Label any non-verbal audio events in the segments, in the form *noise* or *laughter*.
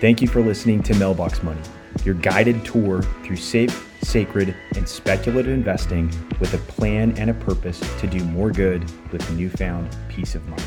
Thank you for listening to Mailbox Money, your guided tour through safe, sacred, and speculative investing with a plan and a purpose to do more good with newfound peace of mind.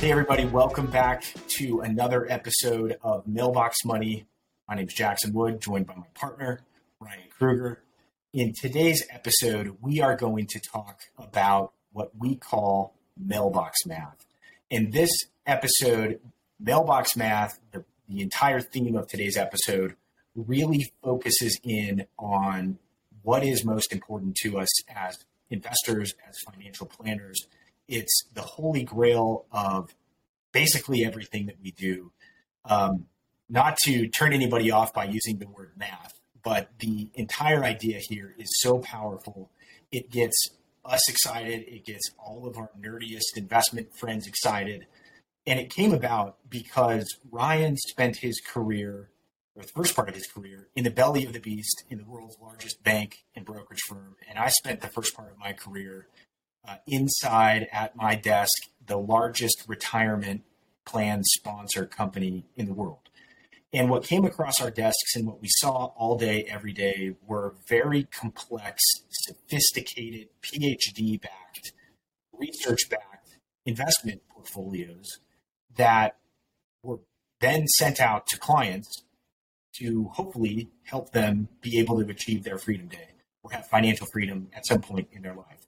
Hey, everybody, welcome back to another episode of Mailbox Money. My name is Jackson Wood, joined by my partner, Ryan Kruger. In today's episode, we are going to talk about what we call mailbox math. In this episode, mailbox math, the, the entire theme of today's episode really focuses in on what is most important to us as investors, as financial planners. It's the holy grail of basically everything that we do. Um, not to turn anybody off by using the word math, but the entire idea here is so powerful. It gets us excited. It gets all of our nerdiest investment friends excited. And it came about because Ryan spent his career, or the first part of his career, in the belly of the beast in the world's largest bank and brokerage firm. And I spent the first part of my career uh, inside at my desk, the largest retirement plan sponsor company in the world. And what came across our desks and what we saw all day, every day were very complex, sophisticated, PhD backed, research backed investment portfolios that were then sent out to clients to hopefully help them be able to achieve their freedom day or have financial freedom at some point in their life.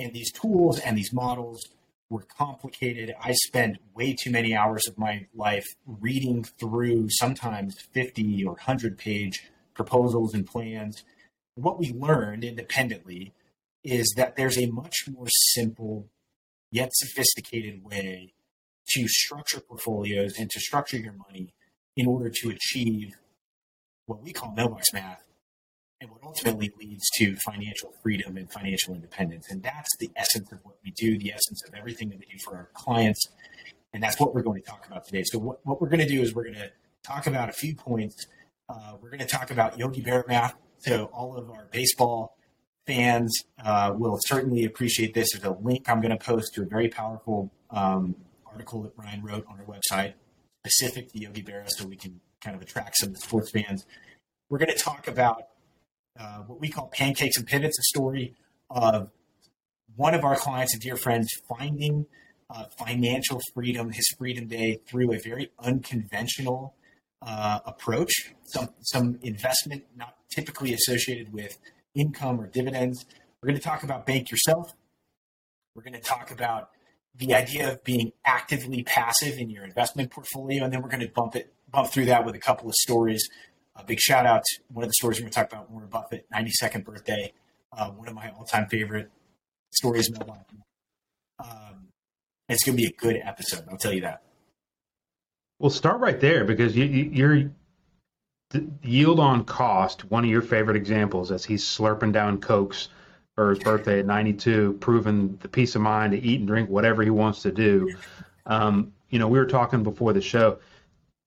And these tools and these models were complicated. I spent way too many hours of my life reading through sometimes 50 or 100 page proposals and plans. What we learned independently is that there's a much more simple yet sophisticated way to structure portfolios and to structure your money in order to achieve what we call mailbox math and what ultimately leads to financial freedom and financial independence. And that's the essence of what we do, the essence of everything that we do for our clients. And that's what we're going to talk about today. So, what, what we're going to do is we're going to talk about a few points. Uh, we're going to talk about Yogi Berra math. So, all of our baseball fans uh, will certainly appreciate this. There's a link I'm going to post to a very powerful um, article that Ryan wrote on our website specific to Yogi Berra so we can kind of attract some of the sports fans. We're going to talk about uh, what we call pancakes and pivots, a story of one of our clients and dear friends finding uh, financial freedom, his freedom day, through a very unconventional uh, approach. Some some investment not typically associated with income or dividends. We're going to talk about bank yourself. We're going to talk about the idea of being actively passive in your investment portfolio, and then we're going to bump it bump through that with a couple of stories a big shout out to one of the stories we're going to talk about Warren Buffett, 92nd birthday. Uh, one of my all time favorite stories. Um, it's going to be a good episode. I'll tell you that. We'll start right there because you, you, are yield on cost. One of your favorite examples as he's slurping down cokes for his birthday at 92, proving the peace of mind to eat and drink whatever he wants to do. Um, you know, we were talking before the show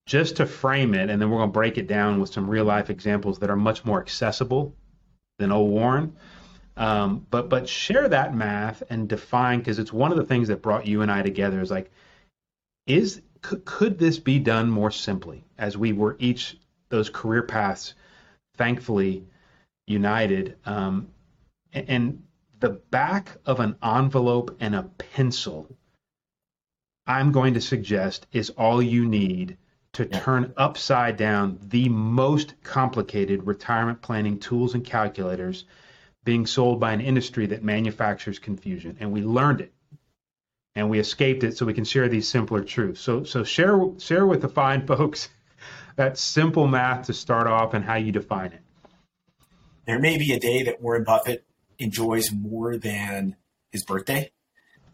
just to frame it, and then we're going to break it down with some real life examples that are much more accessible than old Warren. Um, but but share that math and define because it's one of the things that brought you and I together is like, is could, could this be done more simply as we were each those career paths, thankfully united, um, and, and the back of an envelope and a pencil. I'm going to suggest is all you need to turn upside down the most complicated retirement planning tools and calculators being sold by an industry that manufactures confusion. And we learned it and we escaped it so we can share these simpler truths. So, so share, share with the fine *laughs* folks that simple math to start off and how you define it. There may be a day that Warren Buffett enjoys more than his birthday.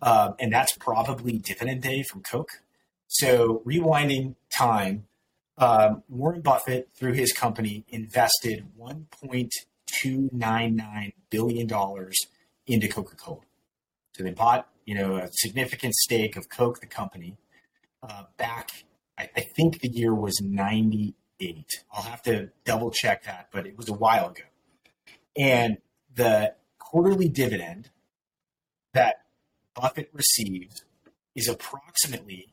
Uh, and that's probably dividend day from Coke. So, rewinding time, um, Warren Buffett, through his company, invested $1.299 billion into Coca Cola. So, they bought you know, a significant stake of Coke, the company, uh, back, I, I think the year was 98. I'll have to double check that, but it was a while ago. And the quarterly dividend that Buffett receives is approximately,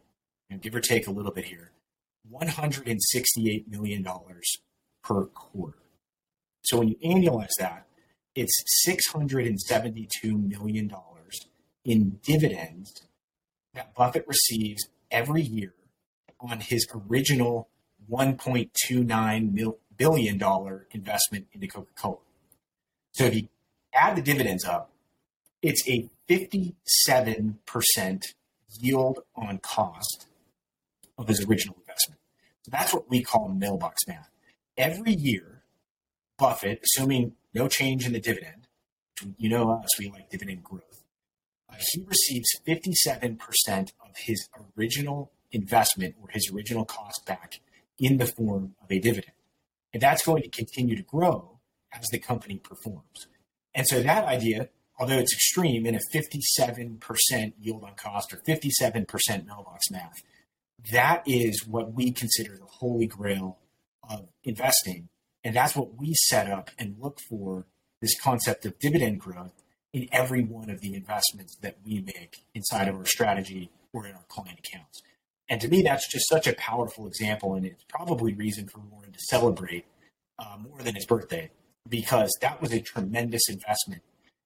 and give or take a little bit here, $168 million per quarter. So when you annualize that, it's $672 million in dividends that Buffett receives every year on his original $1.29 billion investment into Coca Cola. So if you add the dividends up, it's a 57% yield on cost of his original investment. So that's what we call mailbox math. Every year, Buffett, assuming no change in the dividend, you know us, we like dividend growth, uh, he receives 57% of his original investment or his original cost back in the form of a dividend. And that's going to continue to grow as the company performs. And so that idea, although it's extreme in a 57% yield on cost or 57% mailbox math, that is what we consider the holy grail of investing. And that's what we set up and look for this concept of dividend growth in every one of the investments that we make inside of our strategy or in our client accounts. And to me, that's just such a powerful example. And it's probably reason for Warren to celebrate uh, more than his birthday because that was a tremendous investment.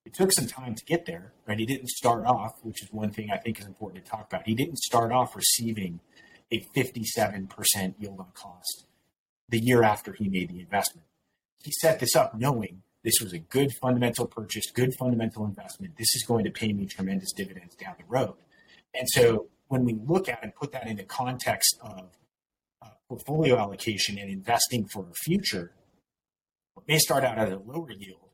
It took some time to get there, right? He didn't start off, which is one thing I think is important to talk about. He didn't start off receiving a 57% yield on cost the year after he made the investment. He set this up knowing this was a good fundamental purchase, good fundamental investment. This is going to pay me tremendous dividends down the road. And so when we look at and put that in the context of uh, portfolio allocation and investing for a future, what may start out at a lower yield,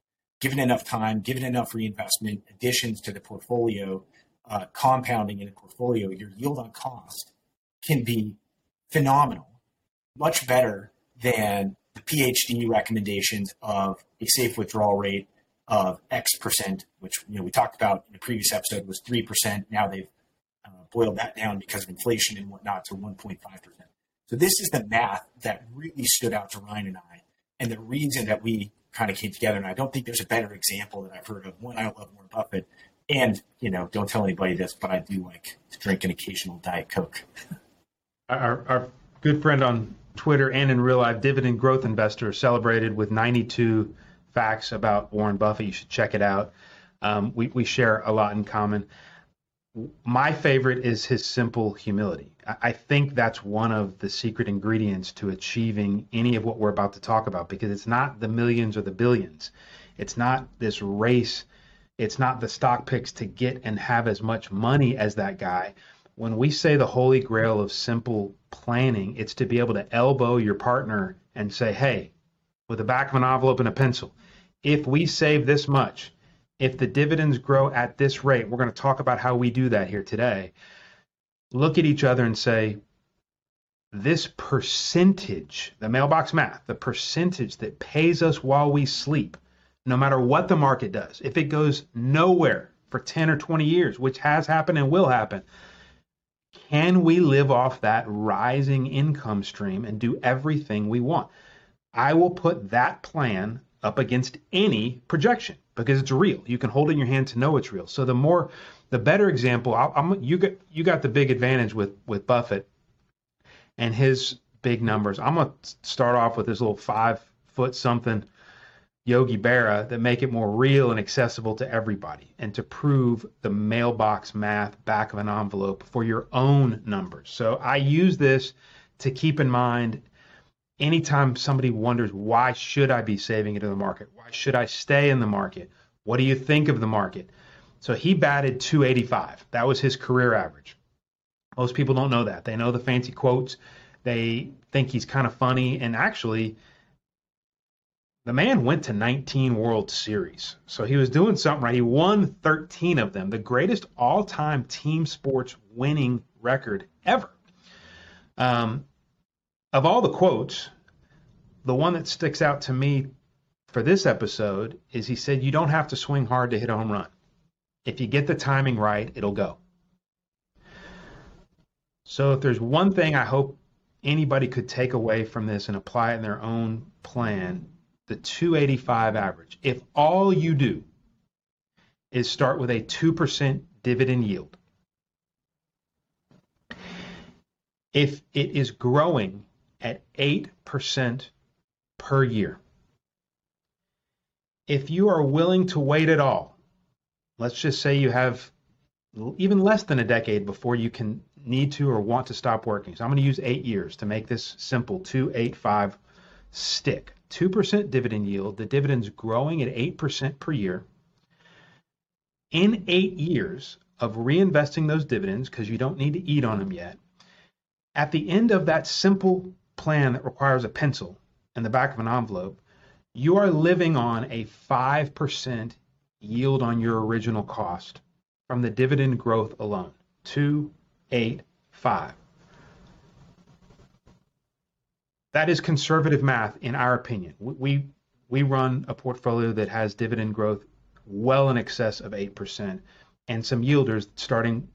given enough time, given enough reinvestment, additions to the portfolio, uh, compounding in a portfolio, your yield on cost can be phenomenal, much better than the PhD recommendations of a safe withdrawal rate of X percent, which you know we talked about in the previous episode was three percent. Now they've uh, boiled that down because of inflation and whatnot to 1.5 percent. So this is the math that really stood out to Ryan and I, and the reason that we kind of came together. And I don't think there's a better example that I've heard of. One, I love Warren Buffett, and you know, don't tell anybody this, but I do like to drink an occasional Diet Coke. our, our good friend on Twitter and in real life, Dividend Growth Investor, celebrated with 92 facts about Warren Buffett. You should check it out. Um, we, we share a lot in common. My favorite is his simple humility. I think that's one of the secret ingredients to achieving any of what we're about to talk about because it's not the millions or the billions. It's not this race. It's not the stock picks to get and have as much money as that guy when we say the holy grail of simple planning, it's to be able to elbow your partner and say, hey, with the back of an envelope and a pencil, if we save this much, if the dividends grow at this rate, we're going to talk about how we do that here today. Look at each other and say, this percentage, the mailbox math, the percentage that pays us while we sleep, no matter what the market does, if it goes nowhere for 10 or 20 years, which has happened and will happen, can we live off that rising income stream and do everything we want? I will put that plan up against any projection because it's real. You can hold it in your hand to know it's real. So the more, the better example. i am you got you got the big advantage with with Buffett and his big numbers. I'm gonna start off with this little five foot something Yogi Berra that make it more real and accessible to everybody and to prove the mailbox math back of an envelope for your own numbers. So I use this to keep in mind anytime somebody wonders why should I be saving into the market? Should I stay in the market? What do you think of the market? So he batted 285. That was his career average. Most people don't know that. They know the fancy quotes. They think he's kind of funny and actually the man went to 19 World Series. So he was doing something right. He won 13 of them, the greatest all time team sports winning record ever. Um, of all the quotes, the one that sticks out to me for this episode is he said, You don't have to swing hard to hit a home run. If you get the timing right, it'll go. So if there's one thing I hope anybody could take away from this and apply it in their own plan, the 285 average. If all you do is start with a 2% dividend yield. If it is growing at 8% per year, if you are willing to wait at all, let's just say you have even less than a decade before you can need to or want to stop working. So I'm going to use eight years to make this simple 285 stick. 2% dividend yield. The dividend's growing at 8% per year. In eight years of reinvesting those dividends, because you don't need to eat on them yet, at the end of that simple plan that requires a pencil and the back of an envelope, you are living on a 5% yield on your original cost from the dividend growth alone. Two, eight, five. That is conservative math in our opinion. We we run a portfolio that has dividend growth well in excess of 8% and some yielders starting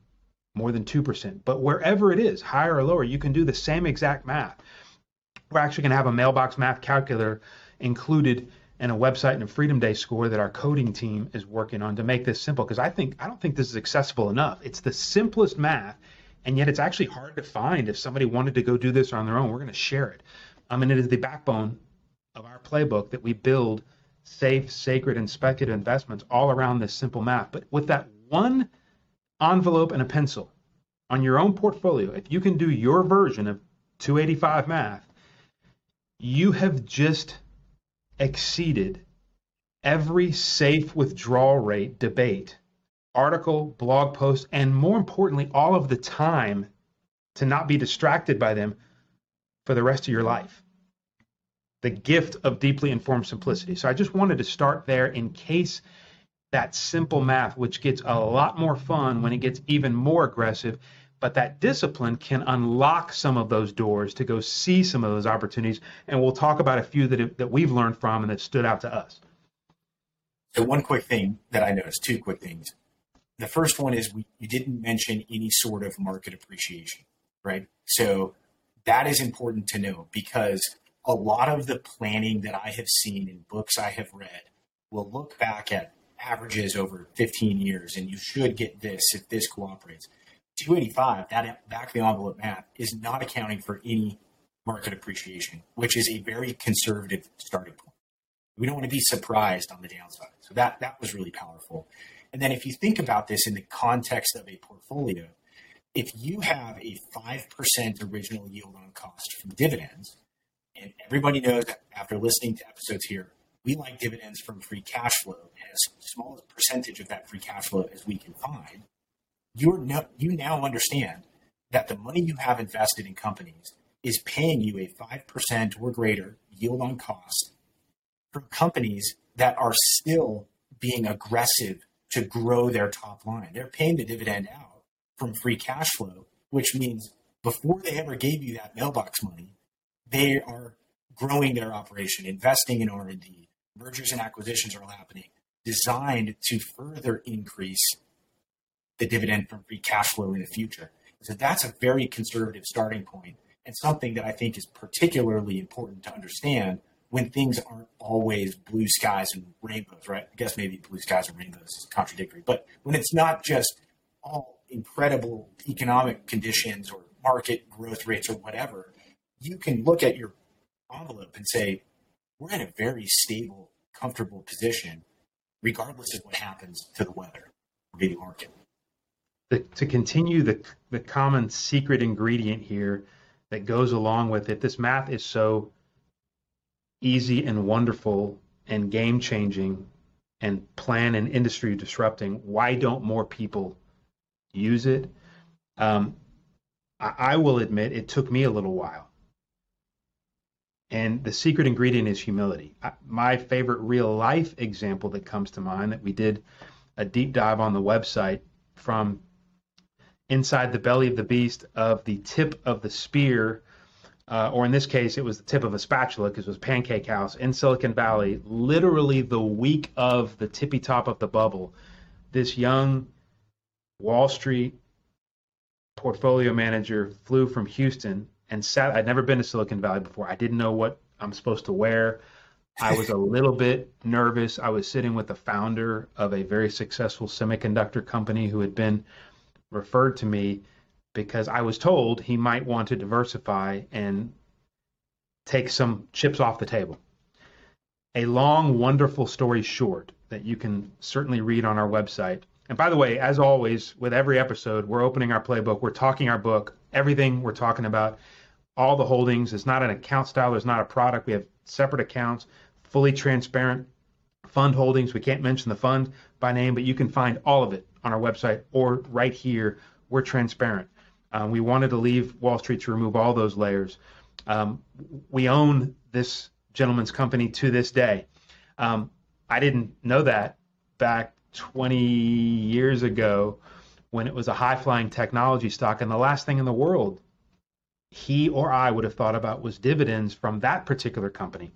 more than 2%. But wherever it is, higher or lower, you can do the same exact math. We're actually going to have a mailbox math calculator included in a website and a Freedom Day score that our coding team is working on to make this simple because I think I don't think this is accessible enough. It's the simplest math and yet it's actually hard to find if somebody wanted to go do this on their own. We're going to share it. I mean, it is the backbone of our playbook that we build safe, sacred, and speculative investments all around this simple math. But with that one envelope and a pencil on your own portfolio, if you can do your version of 285 math, you have just exceeded every safe withdrawal rate debate, article, blog post, and more importantly, all of the time to not be distracted by them for the rest of your life. The gift of deeply informed simplicity. So I just wanted to start there in case that simple math, which gets a lot more fun when it gets even more aggressive, but that discipline can unlock some of those doors to go see some of those opportunities. And we'll talk about a few that, that we've learned from and that stood out to us. So, one quick thing that I noticed, two quick things. The first one is we, you didn't mention any sort of market appreciation, right? So, that is important to know because a lot of the planning that I have seen in books I have read will look back at averages over 15 years and you should get this if this cooperates. 285, that back of the envelope math, is not accounting for any market appreciation, which is a very conservative starting point. We don't want to be surprised on the downside. So that that was really powerful. And then if you think about this in the context of a portfolio, if you have a 5% original yield on cost from dividends, and everybody knows after listening to episodes here, we like dividends from free cash flow as small a percentage of that free cash flow as we can find. You're no, you now understand that the money you have invested in companies is paying you a 5% or greater yield on cost from companies that are still being aggressive to grow their top line. They're paying the dividend out from free cash flow, which means before they ever gave you that mailbox money, they are growing their operation, investing in R&D. Mergers and acquisitions are all happening designed to further increase the dividend from free cash flow in the future. So that's a very conservative starting point and something that I think is particularly important to understand when things aren't always blue skies and rainbows, right? I guess maybe blue skies and rainbows is contradictory, but when it's not just all incredible economic conditions or market growth rates or whatever, you can look at your envelope and say, we're in a very stable, comfortable position, regardless of what happens to the weather or the market. The, to continue the, the common secret ingredient here that goes along with it, this math is so easy and wonderful and game changing and plan and industry disrupting. Why don't more people use it. Um, I, I will admit it took me a little while. And the secret ingredient is humility. My favorite real life example that comes to mind that we did a deep dive on the website from inside the belly of the beast of the tip of the spear, uh, or in this case, it was the tip of a spatula because it was Pancake House in Silicon Valley, literally the week of the tippy top of the bubble. This young Wall Street portfolio manager flew from Houston and sat. I'd never been to Silicon Valley before. I didn't know what I'm supposed to wear. I was a *laughs* little bit nervous. I was sitting with the founder of a very successful semiconductor company who had been referred to me because I was told he might want to diversify and take some chips off the table. A long, wonderful story short that you can certainly read on our website. And by the way, as always, with every episode, we're opening our playbook, we're talking our book, everything we're talking about, all the holdings. It's not an account style, there's not a product. We have separate accounts, fully transparent fund holdings. We can't mention the fund by name, but you can find all of it on our website or right here. We're transparent. Um, we wanted to leave Wall Street to remove all those layers. Um, we own this gentleman's company to this day. Um, I didn't know that back 20 years ago when it was a high flying technology stock, and the last thing in the world he or I would have thought about was dividends from that particular company.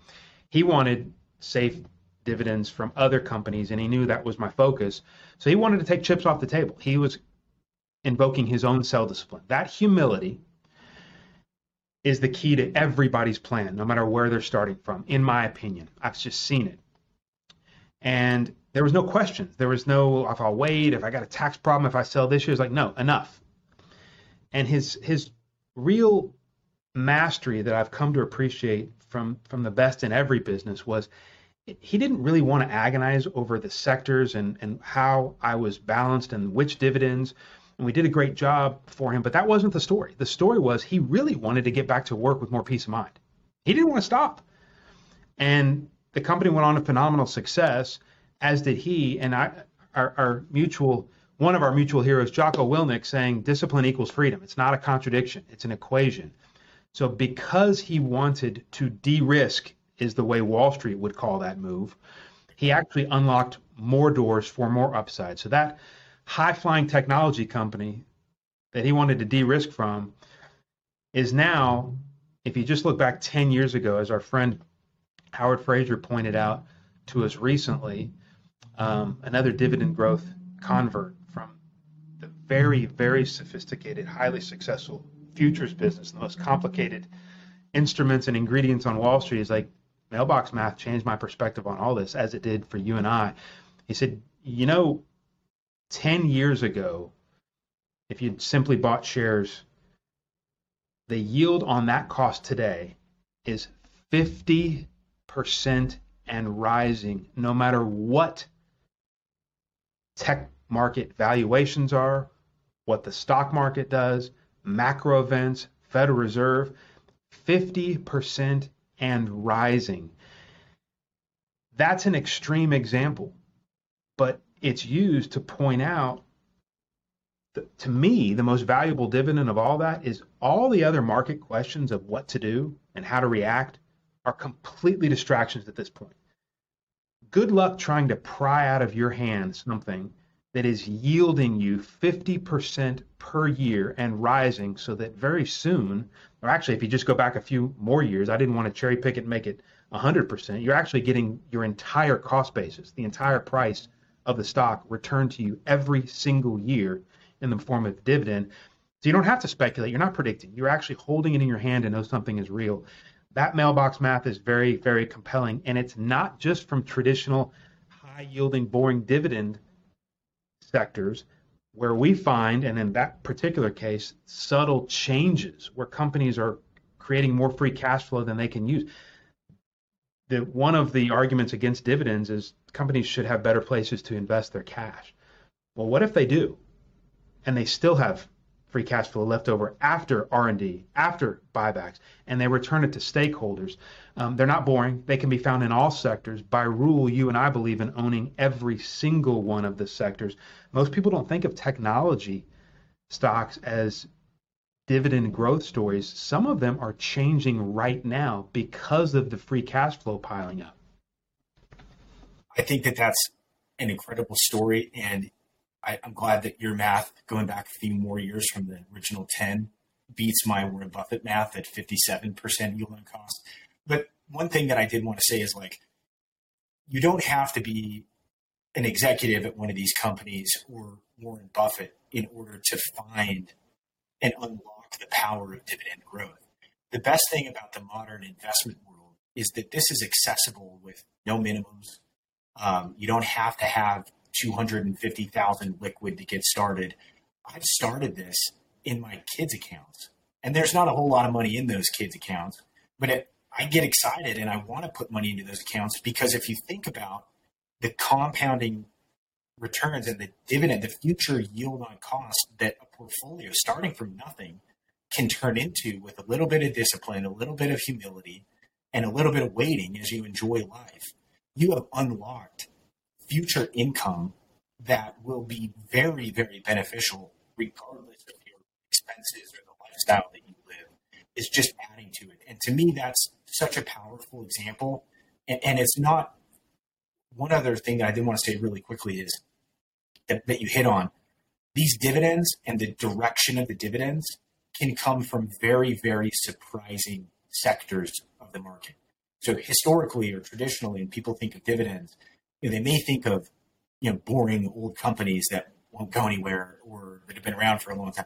He wanted safe dividends from other companies, and he knew that was my focus. So he wanted to take chips off the table. He was invoking his own sell discipline. That humility is the key to everybody's plan, no matter where they're starting from, in my opinion. I've just seen it. And there was no questions. There was no if I'll wait, if I got a tax problem, if I sell this year. It's like, no, enough. And his his real mastery that I've come to appreciate from from the best in every business was he didn't really want to agonize over the sectors and and how I was balanced and which dividends and we did a great job for him. But that wasn't the story. The story was he really wanted to get back to work with more peace of mind. He didn't want to stop. And the company went on to phenomenal success, as did he. And I, our, our mutual, one of our mutual heroes, Jocko Willink, saying discipline equals freedom. It's not a contradiction, it's an equation. So because he wanted to de-risk, is the way Wall Street would call that move, he actually unlocked more doors for more upside. So that high flying technology company that he wanted to de risk from is now, if you just look back 10 years ago, as our friend Howard Fraser pointed out to us recently, um, another dividend growth convert from the very, very sophisticated, highly successful futures business, the most complicated instruments and ingredients on Wall Street is like mailbox math changed my perspective on all this as it did for you and I. He said, you know, 10 years ago, if you'd simply bought shares, the yield on that cost today is 50% and rising, no matter what tech market valuations are, what the stock market does, macro events, Federal Reserve, 50% and rising. That's an extreme example, but it's used to point out that, to me the most valuable dividend of all that is all the other market questions of what to do and how to react are completely distractions at this point good luck trying to pry out of your hand something that is yielding you 50% per year and rising so that very soon or actually if you just go back a few more years i didn't want to cherry pick it and make it 100% you're actually getting your entire cost basis the entire price of the stock returned to you every single year in the form of dividend. So you don't have to speculate. You're not predicting. You're actually holding it in your hand and know something is real. That mailbox math is very, very compelling. And it's not just from traditional high yielding, boring dividend sectors where we find, and in that particular case, subtle changes where companies are creating more free cash flow than they can use the one of the arguments against dividends is companies should have better places to invest their cash. Well, what if they do, and they still have free cash flow left over after R&D, after buybacks, and they return it to stakeholders? Um, they're not boring. They can be found in all sectors. By rule, you and I believe in owning every single one of the sectors. Most people don't think of technology stocks as dividend growth stories, some of them are changing right now because of the free cash flow piling up. I think that that's an incredible story, and I, am glad that your math, going back a few more years from the original 10, beats my Warren Buffett math at 57% yield on cost. But one thing that I did want to say is like, you don't have to be an executive at one of these companies or Warren Buffett in order to find and unlock the power of dividend growth. The best thing about the modern investment world is that this is accessible with no minimums. Um, you don't have to have 250,000 liquid to get started. I've started this in my kids' accounts, and there's not a whole lot of money in those kids' accounts, but it, I get excited and I want to put money into those accounts because if you think about the compounding returns and the dividend, the future yield on cost that a portfolio starting from nothing can turn into with a little bit of discipline, a little bit of humility, and a little bit of waiting as you enjoy life, you have unlocked future income that will be very, very beneficial regardless of your expenses or the lifestyle that you live. It's just adding to it. And to me, that's such a powerful example. And, and it's not one other thing that I did want to say really quickly is that, that you hit on these dividends and the direction of the dividends can come from very, very surprising sectors of the market. So historically or traditionally, when people think of dividends, you know, they may think of you know boring old companies that won't go anywhere or that have been around for a long time.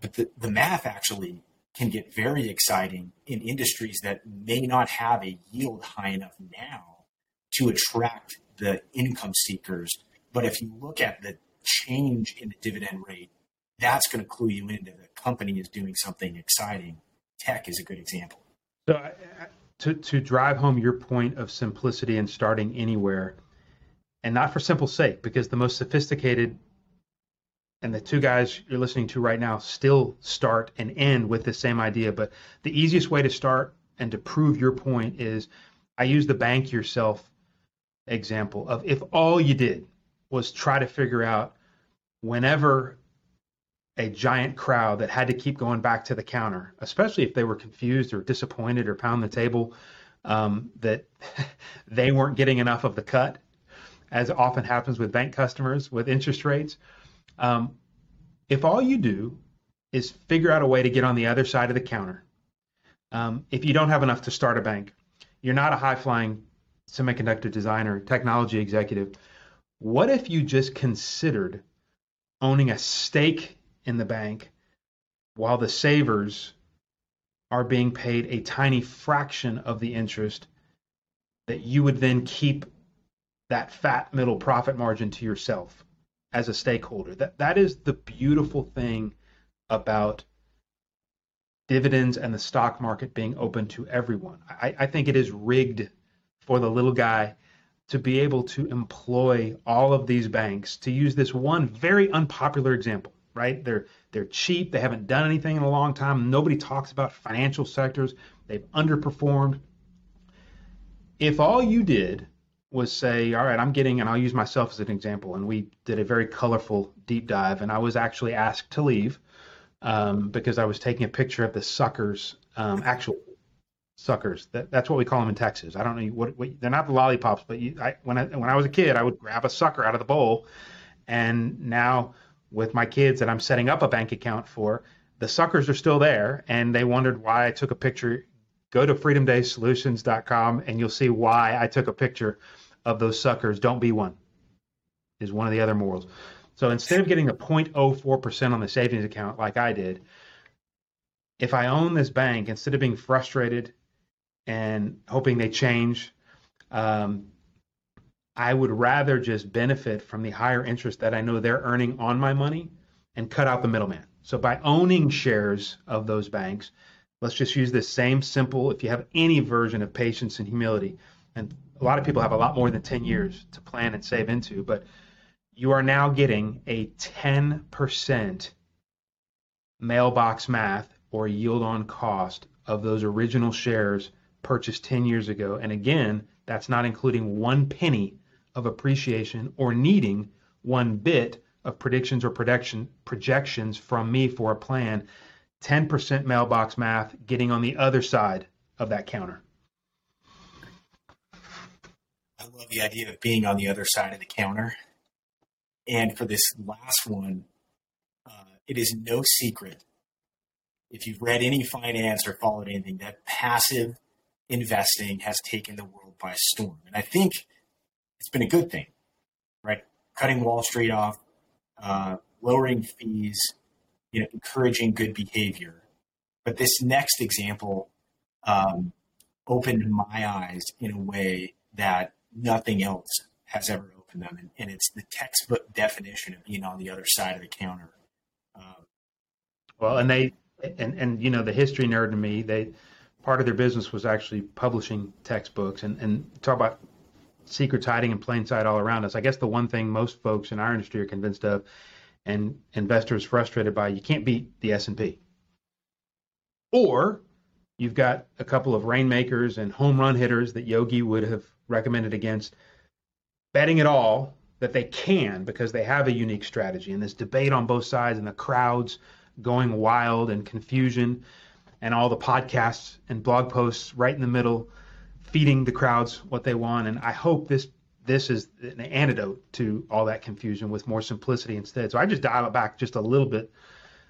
But the, the math actually can get very exciting in industries that may not have a yield high enough now to attract the income seekers. But if you look at the change in the dividend rate, that's going to clue you into the company is doing something exciting. Tech is a good example. So, to to drive home your point of simplicity and starting anywhere, and not for simple sake, because the most sophisticated and the two guys you're listening to right now still start and end with the same idea. But the easiest way to start and to prove your point is I use the bank yourself example of if all you did was try to figure out whenever a giant crowd that had to keep going back to the counter, especially if they were confused or disappointed or pound the table um, that *laughs* they weren't getting enough of the cut, as often happens with bank customers with interest rates. Um, if all you do is figure out a way to get on the other side of the counter, um, if you don't have enough to start a bank, you're not a high flying semiconductor designer, technology executive. What if you just considered owning a stake in the bank while the savers are being paid a tiny fraction of the interest that you would then keep that fat middle profit margin to yourself as a stakeholder. That that is the beautiful thing about dividends and the stock market being open to everyone. I, I think it is rigged for the little guy to be able to employ all of these banks to use this one very unpopular example right? They're they're cheap. They haven't done anything in a long time. Nobody talks about financial sectors. They've underperformed. If all you did was say, all right, I'm getting, and I'll use myself as an example, and we did a very colorful deep dive, and I was actually asked to leave um, because I was taking a picture of the suckers, um, actual suckers. That, that's what we call them in Texas. I don't know what, what they're not the lollipops, but you, I, when I when I was a kid, I would grab a sucker out of the bowl, and now with my kids that I'm setting up a bank account for, the suckers are still there and they wondered why I took a picture. Go to freedomdaysolutions.com and you'll see why I took a picture of those suckers. Don't be one, is one of the other morals. So instead of getting a 0.04% on the savings account like I did, if I own this bank, instead of being frustrated and hoping they change, um, I would rather just benefit from the higher interest that I know they're earning on my money and cut out the middleman. So by owning shares of those banks, let's just use this same simple, if you have any version of patience and humility, and a lot of people have a lot more than 10 years to plan and save into, but you are now getting a 10% mailbox math or yield on cost of those original shares purchased 10 years ago. And again, that's not including one penny of appreciation or needing one bit of predictions or prediction projections from me for a plan 10% mailbox math getting on the other side of that counter. I love the idea of being on the other side of the counter. And for this last one uh, it is no secret if you've read any finance or followed anything that passive investing has taken the world by storm. And i think it's been a good thing, right? Cutting Wall Street off, uh, lowering fees, you know, encouraging good behavior. But this next example, um, opened my eyes in a way that nothing else has ever opened them. And, and it's the textbook definition of being on the other side of the counter. Um, well, and they, and, and, you know, the history nerd in me, they, part of their business was actually publishing textbooks and, and talk about secrets hiding in plain sight all around us. I guess the one thing most folks in our industry are convinced of and investors frustrated by, you can't beat the S&P. Or you've got a couple of rainmakers and home run hitters that Yogi would have recommended against betting it all that they can because they have a unique strategy and this debate on both sides and the crowds going wild and confusion and all the podcasts and blog posts right in the middle feeding the crowds what they want and i hope this this is an antidote to all that confusion with more simplicity instead. So i just dial it back just a little bit.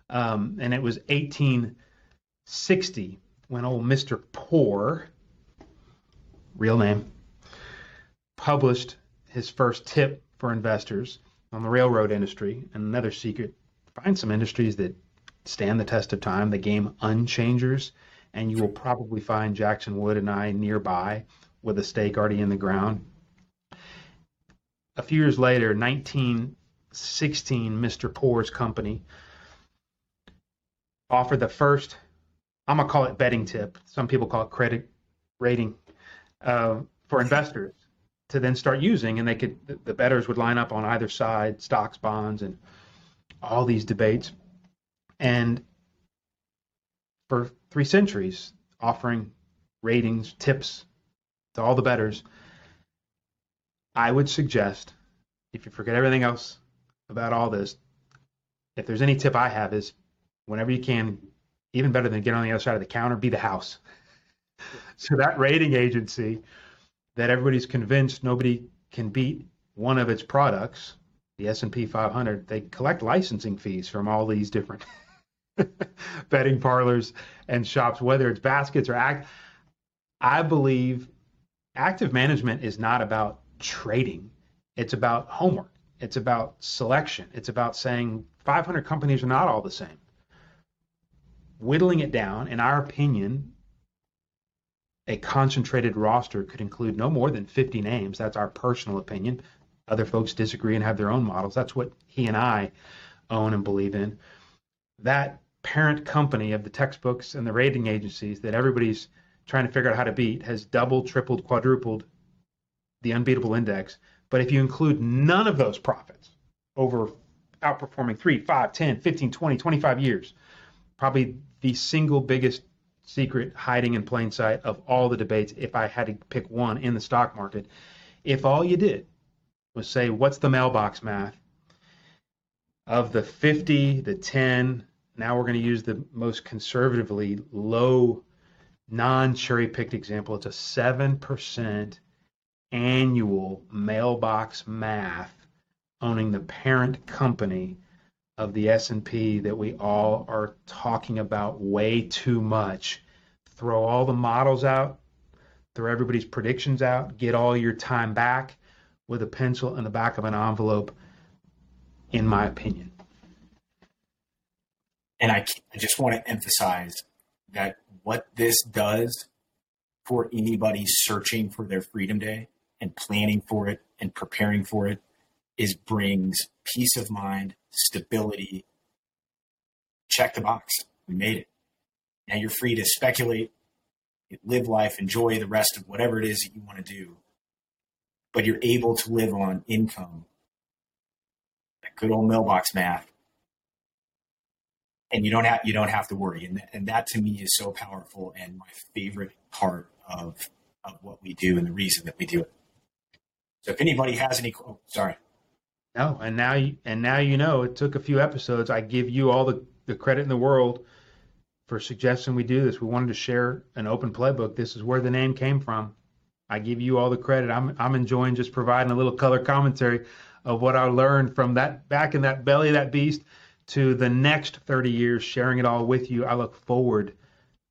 Um, and it was 1860 when old mr poor real name published his first tip for investors on the railroad industry. And another secret find some industries that stand the test of time the game unchangers and you will probably find jackson wood and i nearby with a stake already in the ground few years later 1916 mr poor's company offered the first i'm going to call it betting tip some people call it credit rating uh, for investors to then start using, and they could the, the betters would line up on either side, stocks, bonds, and all these debates, and for three centuries, offering ratings, tips to all the betters. I would suggest, if you forget everything else about all this, if there's any tip I have is whenever you can, even better than get on the other side of the counter, be the house. *laughs* so that rating agency that everybody's convinced nobody can beat one of its products, the S&P 500, they collect licensing fees from all these different *laughs* betting parlors and shops, whether it's baskets or act. I believe active management is not about trading. It's about homework. It's about selection. It's about saying 500 companies are not all the same. Whittling it down, in our opinion, a concentrated roster could include no more than 50 names. That's our personal opinion. Other folks disagree and have their own models. That's what he and I own and believe in. That parent company of the textbooks and the rating agencies that everybody's trying to figure out how to beat has doubled, tripled, quadrupled the unbeatable index. But if you include none of those profits over outperforming 3, 5, 10, 15, 20, 25 years, probably the single biggest secret hiding in plain sight of all the debates if I had to pick one in the stock market. If all you did was say, what's the mailbox math? Of the 50, the 10, now we're going to use the most conservatively low, non cherry picked example. It's a 7% annual mailbox math owning the parent company of the S&P that we all are talking about way too much. Throw all the models out, throw everybody's predictions out, get all your time back with a pencil in the back of an envelope in my opinion. And I, I just want to emphasize that what this does for anybody searching for their freedom day and planning for it and preparing for it is brings peace of mind, stability. Check the box. We made it. Now you're free to speculate, live life, enjoy the rest of whatever it is that you want to do. But you're able to live on income, that good old mailbox math, and you don't have you don't have to worry. And and that to me is so powerful and my favorite part of of what we do and the reason that we do it. So if anybody has any, oh, sorry. No, and now you and now you know it took a few episodes. I give you all the, the credit in the world for suggesting we do this. We wanted to share an open playbook. This is where the name came from. I give you all the credit. I'm I'm enjoying just providing a little color commentary of what I learned from that back in that belly of that beast to the next 30 years, sharing it all with you. I look forward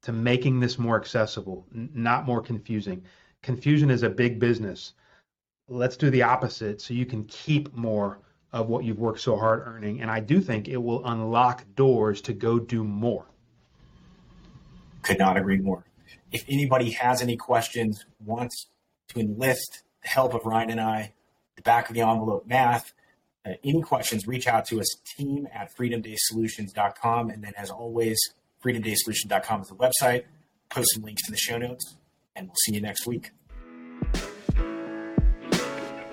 to making this more accessible, n- not more confusing. Confusion is a big business let's do the opposite so you can keep more of what you've worked so hard earning. And I do think it will unlock doors to go do more. Could not agree more. if anybody has any questions, wants to enlist the help of Ryan and I, the back of the envelope math, uh, any questions, reach out to us, team at freedomdaysolutions.com. And then, as always, freedomdaysolutions.com is the website. Post some links in the show notes, and we'll see you next week.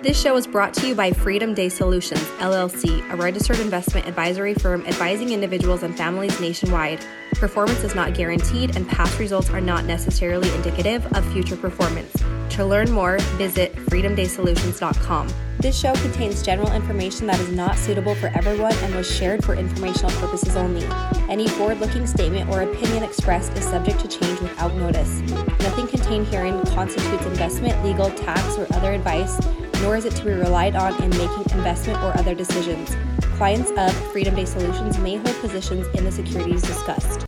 This show is brought to you by Freedom Day Solutions, LLC, a registered investment advisory firm advising individuals and families nationwide. Performance is not guaranteed, and past results are not necessarily indicative of future performance. To learn more, visit freedomdaysolutions.com. This show contains general information that is not suitable for everyone and was shared for informational purposes only. Any forward looking statement or opinion expressed is subject to change without notice. Nothing contained herein constitutes investment, legal, tax, or other advice nor is it to be relied on in making investment or other decisions. Clients of Freedom Day Solutions may hold positions in the securities discussed.